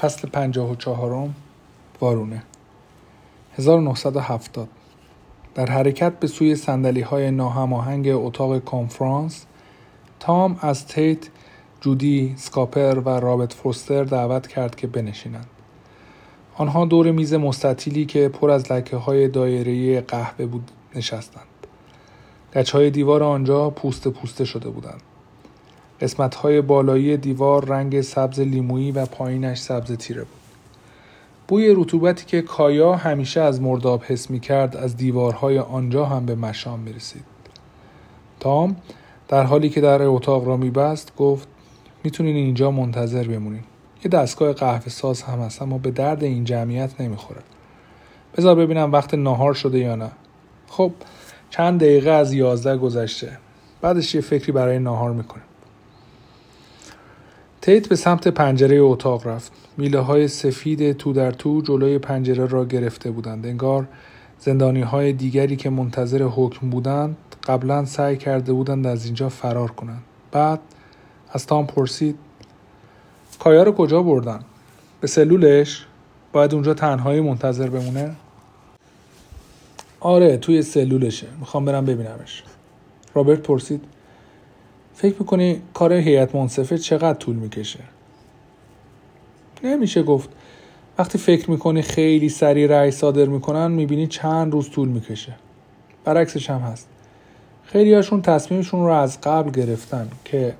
فصل پنجاه و چهارم وارونه. 1970 در حرکت به سوی سندلی های ناهماهنگ اتاق کنفرانس تام از تیت جودی سکاپر و رابرت فوستر دعوت کرد که بنشینند. آنها دور میز مستطیلی که پر از لکه های دایره قهوه بود نشستند. گچ های دیوار آنجا پوست پوسته شده بودند. قسمت های بالایی دیوار رنگ سبز لیمویی و پایینش سبز تیره بود. بوی رطوبتی که کایا همیشه از مرداب حس می کرد از دیوارهای آنجا هم به مشام می رسید. تام در حالی که در اتاق را می بست گفت می‌تونین اینجا منتظر بمونین. یه دستگاه قهوه ساز هم هست اما به درد این جمعیت نمی‌خوره. بذار ببینم وقت ناهار شده یا نه. خب چند دقیقه از یازده گذشته. بعدش یه فکری برای ناهار می‌کنه. تیت به سمت پنجره اتاق رفت. میله های سفید تو در تو جلوی پنجره را گرفته بودند. انگار زندانی های دیگری که منتظر حکم بودند قبلا سعی کرده بودند از اینجا فرار کنند. بعد از تام پرسید کایا رو کجا بردن؟ به سلولش؟ باید اونجا تنهایی منتظر بمونه؟ آره توی سلولشه می‌خوام برم ببینمش رابرت پرسید فکر می‌کنی کار هیئت منصفه چقدر طول می‌کشه؟ نمیشه گفت. وقتی فکر می‌کنی خیلی سریع رأی صادر می‌کنن می‌بینی چند روز طول می‌کشه. برعکسش هم هست. خیلی هاشون تصمیمشون رو از قبل گرفتن که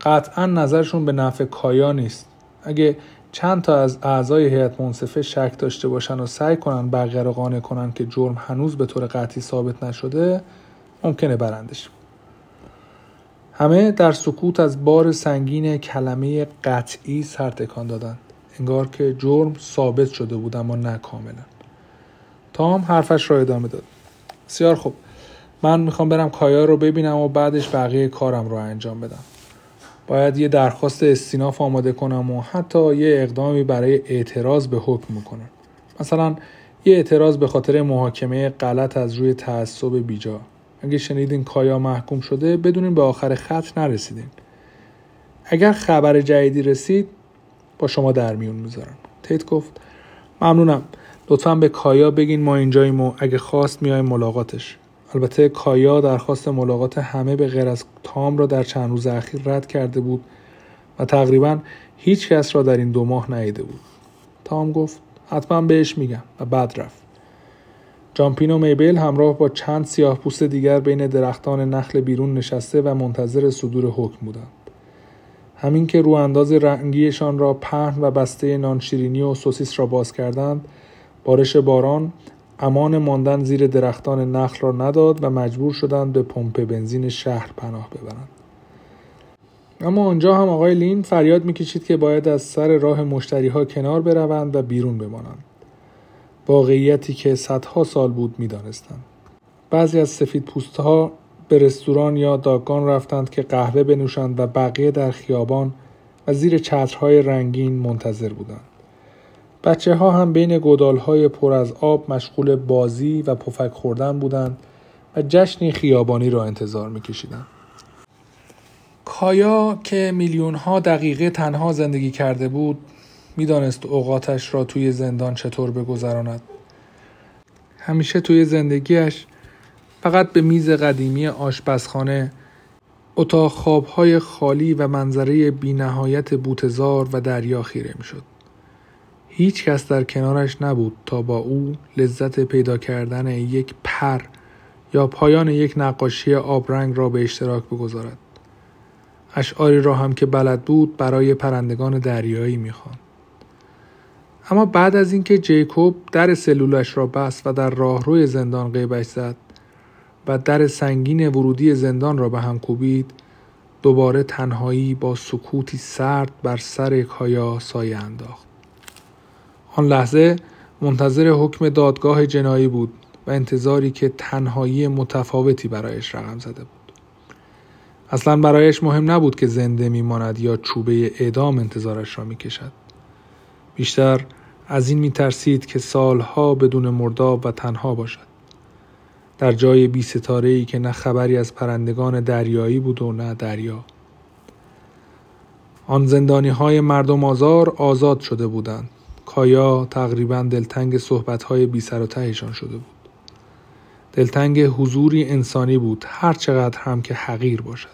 قطعا نظرشون به نفع کایا نیست. اگه چند تا از اعضای هیئت منصفه شک داشته باشن و سعی کنن بقیه رو قانع کنن که جرم هنوز به طور قطعی ثابت نشده ممکنه برندش. همه در سکوت از بار سنگین کلمه قطعی سر تکان دادند انگار که جرم ثابت شده بود اما نه کاملا. تام حرفش را ادامه داد. بسیار خوب. من می‌خوام برم کایا رو ببینم و بعدش بقیه کارم رو انجام بدم. باید یه درخواست استیناف آماده کنم و حتی یه اقدامی برای اعتراض به حکم می‌کنم مثلا یه اعتراض به خاطر محاکمه غلط از روی تعصب بیجا. اگه شنیدین کایا محکوم شده بدونین به آخر خط نرسیدین. اگر خبر جدیدی رسید با شما در میون می‌ذارم. تیت گفت ممنونم. لطفا به کایا بگین ما اینجاییم و اگه خواست میایم ملاقاتش. البته کایا درخواست ملاقات همه به غیر از تام را در چند روز اخیر رد کرده بود و تقریبا هیچ کس را در این دو ماه ندیده بود. تام گفت حتما بهش میگم و بعد رفت. جامپین و میبل همراه با چند سیاه پوست دیگر بین درختان نخل بیرون نشسته و منتظر صدور حکم بودند همین که رو انداز رنگیشان را پهن و بسته نان شیرینی و سوسیس را باز کردند بارش باران امان ماندن زیر درختان نخل را نداد و مجبور شدند به پمپ بنزین شهر پناه ببرند. اما آنجا هم آقای لین فریاد می‌کشید که باید از سر راه مشتری ها کنار بروند و بیرون بمانند. واقعیتی که صدها سال بود می‌دانستند. بعضی از سفید پوست ها به رستوران یا داگان رفتند که قهوه بنوشند و بقیه در خیابان و زیر چترهای رنگین منتظر بودند. بچه ها هم بین گدال های پر از آب مشغول بازی و پفک خوردن بودند و جشنی خیابانی را انتظار میکشیدند. کایا که میلیون ها دقیقه تنها زندگی کرده بود می‌دانست اوقاتش را توی زندان چطور بگذراند. همیشه توی زندگیش فقط به میز قدیمی آشپزخانه اتاق خوابهای خالی و منظره بینهایت بوتزار و دریا خیره می‌شد. هیچ کس در کنارش نبود تا با او لذت پیدا کردن یک پر یا پایان یک نقاشی آبرنگ را به اشتراک بگذارد. اشعاری را هم که بلد بود برای پرندگان دریایی می‌خواند. اما بعد از اینکه جیکوب در سلولش را بست و در راهروی زندان غیبش زد و در سنگین ورودی زندان را به هم کوبید دوباره تنهایی با سکوتی سرد بر سر کایا سایه انداخت آن لحظه منتظر حکم دادگاه جنایی بود و انتظاری که تنهایی متفاوتی برایش رقم زده بود. اصلا برایش مهم نبود که زنده میماند یا چوبه اعدام انتظارش را می‌کشد. بیشتر از این میترسید که سالها بدون مرداب و تنها باشد. در جای بی ستاره که نه خبری از پرندگان دریایی بود و نه دریا. آن زندانی های مردم آزار آزاد شده بودند کایا تقریبا دلتنگ صحبت های بی سر و تهشان شده بود دلتنگ حضوری انسانی بود هر چقدر هم که حقیر باشد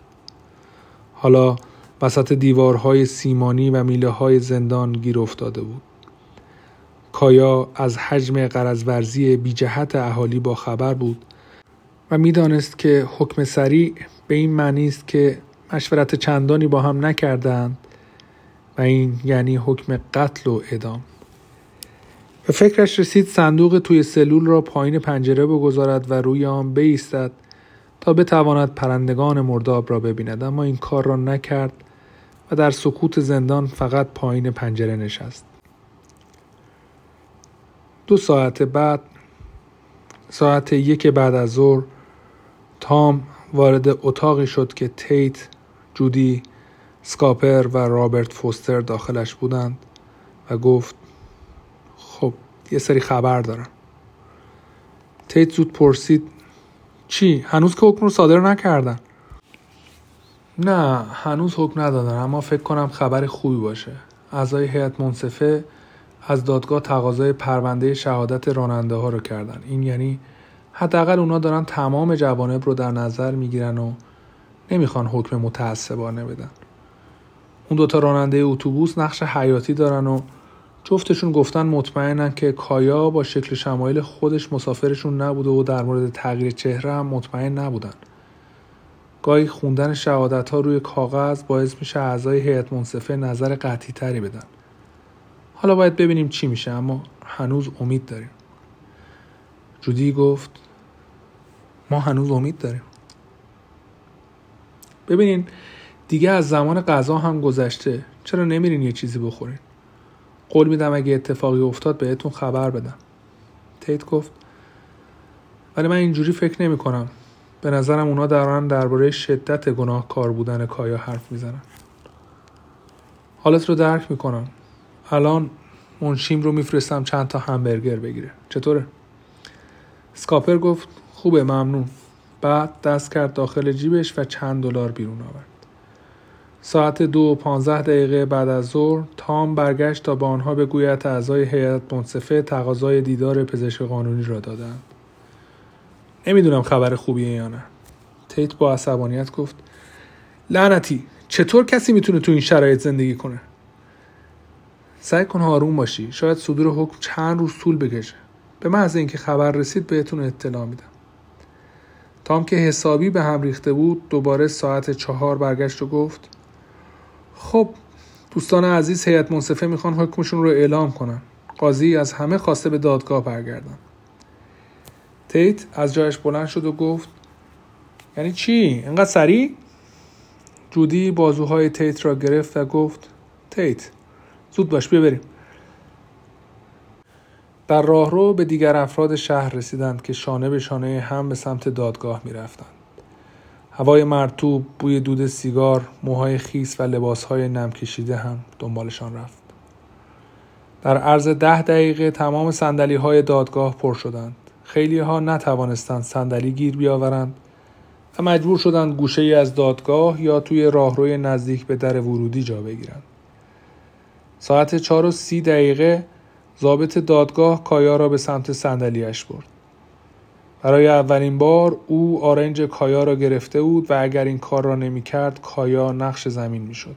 حالا وسط دیوارهای سیمانی و میله های زندان گیر افتاده بود. کایا از حجم قرضورزی بی جهت اهالی با خبر بود و می‌دانست که حکم سریع به این معنی است که مشورت چندانی با هم نکردند و این یعنی حکم قتل و ادام به فکرش رسید صندوق توی سلول را پایین پنجره بگذارد و روی آن بایستد تا بتواند پرندگان مرداب را ببیند اما این کار را نکرد و در سکوت زندان فقط پایین پنجره نشست. دو ساعت بعد ساعت یک بعد از ظهر تام وارد اتاقی شد که تیت، جودی، سکاپر و رابرت فوستر داخلش بودند و گفت خب یه سری خبر دارم. تیت زود پرسید چی؟ هنوز که حکم رو صادر نکردن؟ نه هنوز حکم ندادن اما فکر کنم خبر خوبی باشه. اعضای هیئت منصفه از دادگاه تقاضای پرونده شهادت راننده ها رو کردن. این یعنی حداقل اونا دارن تمام جوانب رو در نظر می‌گیرن و نمی‌خوان حکم متعصبانه بدن. اون دوتا راننده اتوبوس نقش حیاتی دارن و جفتشون گفتن مطمئنن که کایا با شکل شمایل خودش مسافرشون نبوده و در مورد تغییر چهره هم مطمئن نبودن. گاهی خوندن شهادت ها روی کاغذ باعث میشه اعضای هیئت منصفه نظر قطعی تری بدن. حالا باید ببینیم چی میشه اما هنوز امید داریم. جودی گفت ما هنوز امید داریم. ببینین دیگه از زمان غذا هم گذشته چرا نمیرین یه چیزی بخورین؟ قول میدم اگه اتفاقی افتاد بهتون خبر بدم. تیت گفت ولی من اینجوری فکر نمی کنم به نظرم اونا دارن درباره شدت گناهکار بودن کایا حرف می‌زنن. حالت رو درک می‌کنم. الان منشیم رو میفرستم چند تا همبرگر بگیره. چطوره؟ سکاپر گفت خوبه ممنون. بعد دست کرد داخل جیبش و چند دلار بیرون آورد. ساعت دو و پانزده دقیقه بعد از ظهر تام برگشت تا به آنها بگوید اعضای هیئت منصفه تقاضای دیدار پزشک قانونی را دادند. نمی‌دونم خبر خوبیه یا نه. تیت با عصبانیت گفت لعنتی چطور کسی می‌تونه تو این شرایط زندگی کنه؟ سعی کن آروم باشی شاید صدور حکم چند روز طول بکشه. به محض اینکه خبر رسید بهتون اطلاع میدم. تام که حسابی به هم ریخته بود دوباره ساعت چهار برگشت و گفت خب دوستان عزیز هیئت منصفه می‌خوان حکمشون رو اعلام کنن. قاضی از همه خواسته به دادگاه برگردن. تیت از جایش بلند شد و گفت یعنی چی؟ اینقدر سریع؟ جودی بازوهای تیت را گرفت و گفت تیت زود باش ببریم در راهرو به دیگر افراد شهر رسیدند که شانه به شانه هم به سمت دادگاه می رفتند. هوای مرتوب، بوی دود سیگار، موهای خیس و لباسهای نم کشیده هم دنبالشان رفت. در عرض ده دقیقه تمام سندلی های دادگاه پر شدند. خیلی ها نتوانستند صندلی گیر بیاورند و مجبور شدند گوشه ای از دادگاه یا توی راهروی نزدیک به در ورودی جا بگیرند. ساعت چهار و سی دقیقه ضابط دادگاه کایا را به سمت صندلیاش برد. برای اولین بار او آرنج کایا را گرفته بود و اگر این کار را نمی کرد کایا نقش زمین می شد.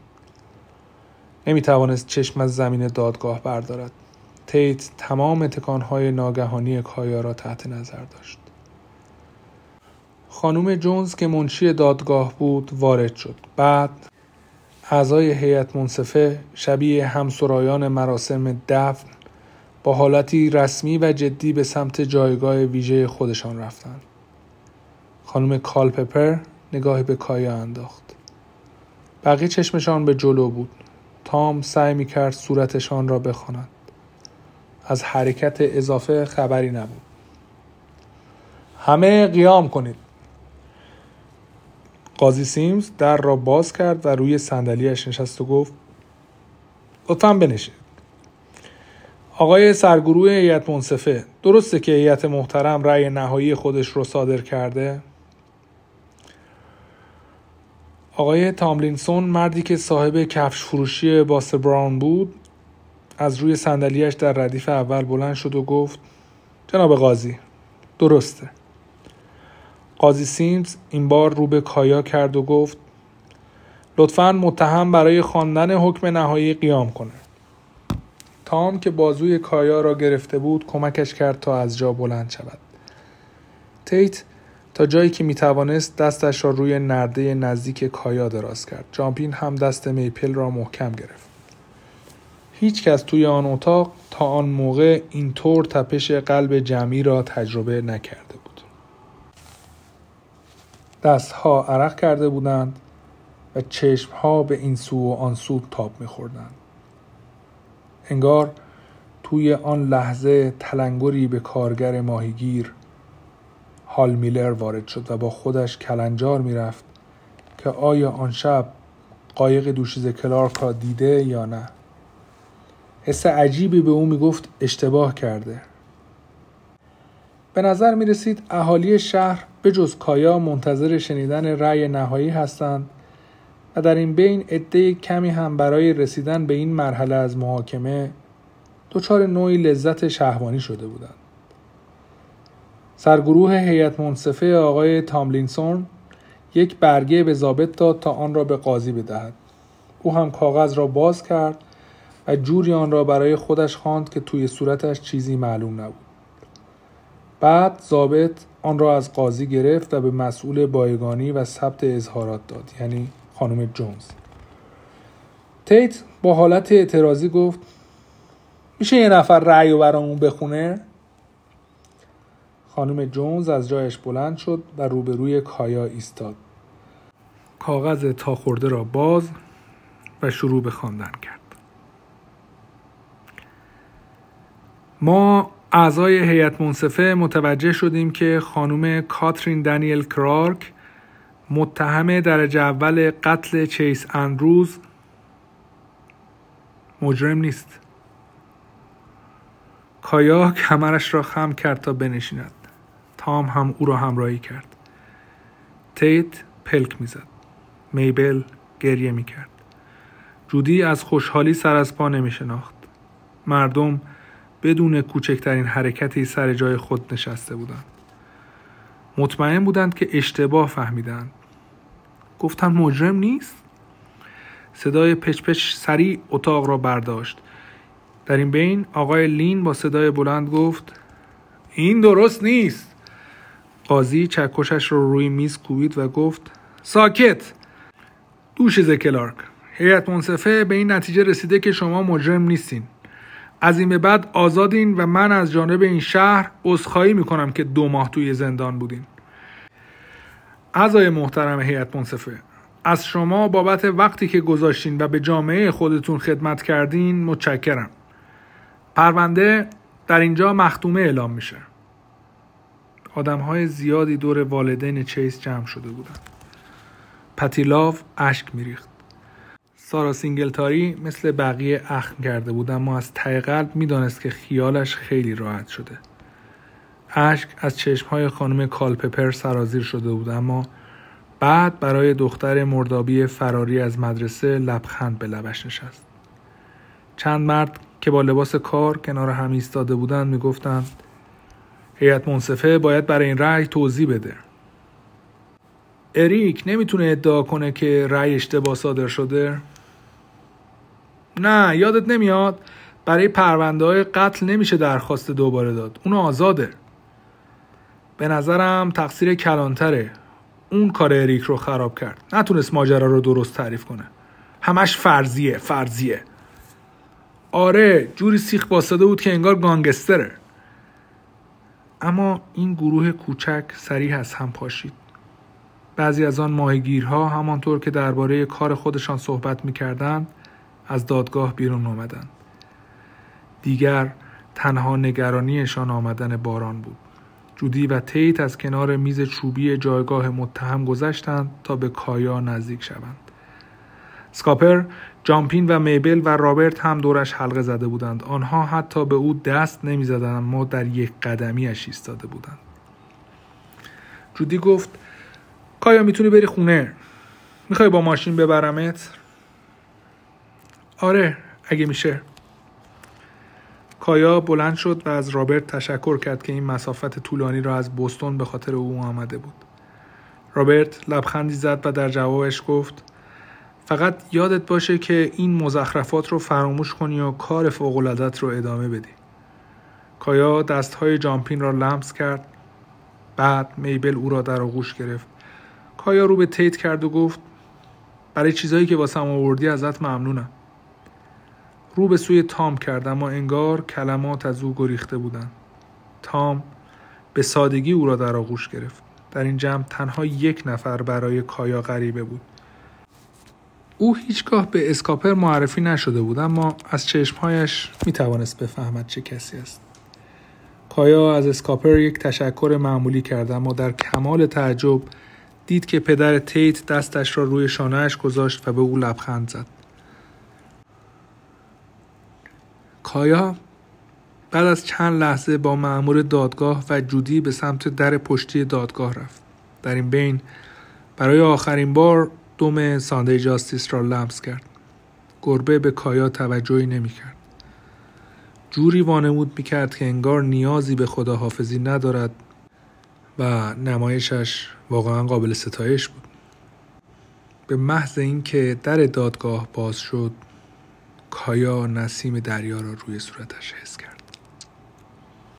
نمی توانست چشم از زمین دادگاه بردارد. تیت تمام تکانهای ناگهانی کایا را تحت نظر داشت. خانم جونز که منشی دادگاه بود وارد شد. بعد اعضای هیئت منصفه شبیه همسرایان مراسم دفن با حالتی رسمی و جدی به سمت جایگاه ویژه خودشان رفتند. خانم کالپپر نگاهی به کایا انداخت. بقیه چشمشان به جلو بود. تام سعی می کرد صورتشان را بخواند. از حرکت اضافه خبری نبود. همه قیام کنید. قاضی سیمز در را باز کرد و روی صندلیاش نشست و گفت لطفا بنشید آقای سرگروه هیئت منصفه درسته که هیئت محترم رأی نهایی خودش رو صادر کرده آقای تاملینسون مردی که صاحب کفش فروشی باستر براون بود از روی صندلیاش در ردیف اول بلند شد و گفت جناب قاضی درسته. قاضی سیمز این بار رو به کایا کرد و گفت لطفا متهم برای خواندن حکم نهایی قیام کنه. تام که بازوی کایا را گرفته بود کمکش کرد تا از جا بلند شود. تیت تا جایی که می توانست دستش را روی نرده نزدیک کایا دراز کرد. جامپین هم دست میپل را محکم گرفت. هیچ کس توی آن اتاق تا آن موقع اینطور تپش قلب جمعی را تجربه نکرده بود. دستها عرق کرده بودند و چشمها به این سو و آن سو تاب میخوردند. انگار توی آن لحظه تلنگری به کارگر ماهیگیر هال میلر وارد شد و با خودش کلنجار می‌رفت که آیا آن شب قایق دوشیز کلارک را دیده یا نه. حس عجیبی به او می‌گفت اشتباه کرده به نظر می رسید اهالی شهر به جز کایا منتظر شنیدن رأی نهایی هستند و در این بین عده کمی هم برای رسیدن به این مرحله از محاکمه دچار نوعی لذت شهوانی شده بودند. سرگروه هیئت منصفه آقای تاملینسون یک برگه به ضابط داد تا آن را به قاضی بدهد. او هم کاغذ را باز کرد جوری آن را برای خودش خواند که توی صورتش چیزی معلوم نبود. بعد ضابط آن را از قاضی گرفت و به مسئول بایگانی و ثبت اظهارات داد یعنی خانم جونز. تیت با حالت اعتراضی گفت میشه یه نفر رأی و برامون بخونه؟ خانم جونز از جایش بلند شد و روبروی کایا ایستاد. کاغذ تا خورده را باز و شروع به خواندن کرد. ما اعضای هیئت منصفه متوجه شدیم که خانم کاترین دانیل کرارک متهم درجه اول قتل چیس اندروز مجرم نیست. کایا کمرش را خم کرد تا بنشیند. تام هم او را همراهی کرد. تیت پلک می‌زد. میبل گریه می‌کرد. جودی از خوشحالی سر از پا نمی شناخت مردم بدون کوچکترین حرکتی سر جای خود نشسته بودند. مطمئن بودند که اشتباه فهمیدند. گفتن مجرم نیست؟ صدای پچ پچ سریع اتاق را برداشت. در این بین آقای لین با صدای بلند گفت این درست نیست. قاضی چکشش را رو روی میز کوبید و گفت ساکت. دوش کلارک. هیئت منصفه به این نتیجه رسیده که شما مجرم نیستین. از این به بعد آزادین و من از جانب این شهر عذرخواهی می‌کنم که دو ماه توی زندان بودین. اعضای محترم هیئت منصفه از شما بابت وقتی که گذاشتین و به جامعه خودتون خدمت کردین متشکرم. پرونده در اینجا مختومه اعلام میشه. آدم های زیادی دور والدین چیس جمع شده بودن. پتیلاو اشک میریخت. سارا سینگلتاری مثل بقیه اخم کرده بود اما از ته قلب می‌دانست که خیالش خیلی راحت شده. اشک از چشمهای خانم کالپپر سرازیر شده بود اما بعد برای دختر مردابی فراری از مدرسه لبخند به لبش نشست. چند مرد که با لباس کار کنار هم ایستاده بودند می‌گفتند هیئت منصفه باید برای این رأی توضیح بده. اریک نمی‌تونه ادعا کنه که رأی اشتباه صادر شده؟ نه یادت نمیاد؟ برای پرونده های قتل نمیشه درخواست دوباره داد. اونو آزاده. به نظرم تقصیر کلانتره. اون کار اریک رو خراب کرد. نتونست ماجرا رو درست تعریف کنه. همش فرضیه فرضیه. آره جوری سیخ باسته بود که انگار گانگستره. اما این گروه کوچک سریع از هم پاشید. بعضی از آن ماهیگیرها همانطور که درباره کار خودشان صحبت می‌کردند از دادگاه بیرون آمدند دیگر تنها نگرانیشان آمدن باران بود جودی و تیت از کنار میز چوبی جایگاه متهم گذشتند تا به کایا نزدیک شوند. سکاپر، جامپین و میبل و رابرت هم دورش حلقه زده بودند. آنها حتی به او دست نمی‌زدند اما در یک قدمی ایستاده بودند. جودی گفت کایا می‌تونی بری خونه می‌خوای با ماشین ببرمت؟ آره اگه میشه. کایا بلند شد و از رابرت تشکر کرد که این مسافت طولانی را از بوستون به خاطر او آمده بود. رابرت لبخندی زد و در جوابش گفت فقط یادت باشه که این مزخرفات رو فراموش کنی و کار فوقلدت رو ادامه بدی. کایا دستهای جامپین را لمس کرد. بعد میبل او را در آغوش گرفت. کایا رو به تیت کرد و گفت برای چیزهایی که واسم آوردی ازت ممنونم. رو به سوی تام کرد اما انگار کلمات از او گریخته بودند. تام به سادگی او را در آغوش گرفت. در این جمع تنها یک نفر برای کایا غریبه بود. او هیچگاه به اسکاپر معرفی نشده بود اما از چشمهایش می توانست بفهمد چه کسی است. کایا از اسکاپر یک تشکر معمولی کرد اما در کمال تعجب دید که پدر تیت دستش را روی شانهش گذاشت و به او لبخند زد. کایا بعد از چند لحظه با معمور دادگاه و جودی به سمت در پشتی دادگاه رفت. در این بین برای آخرین بار دم ساندی جاستیس را لمس کرد. گربه به کایا توجهی نمی‌کرد. جوری وانمود می‌کرد که انگار نیازی به خداحافظی ندارد و نمایشش واقعا قابل ستایش بود. به محض اینکه در دادگاه باز شد کایا نسیم دریا را روی صورتش حس کرد.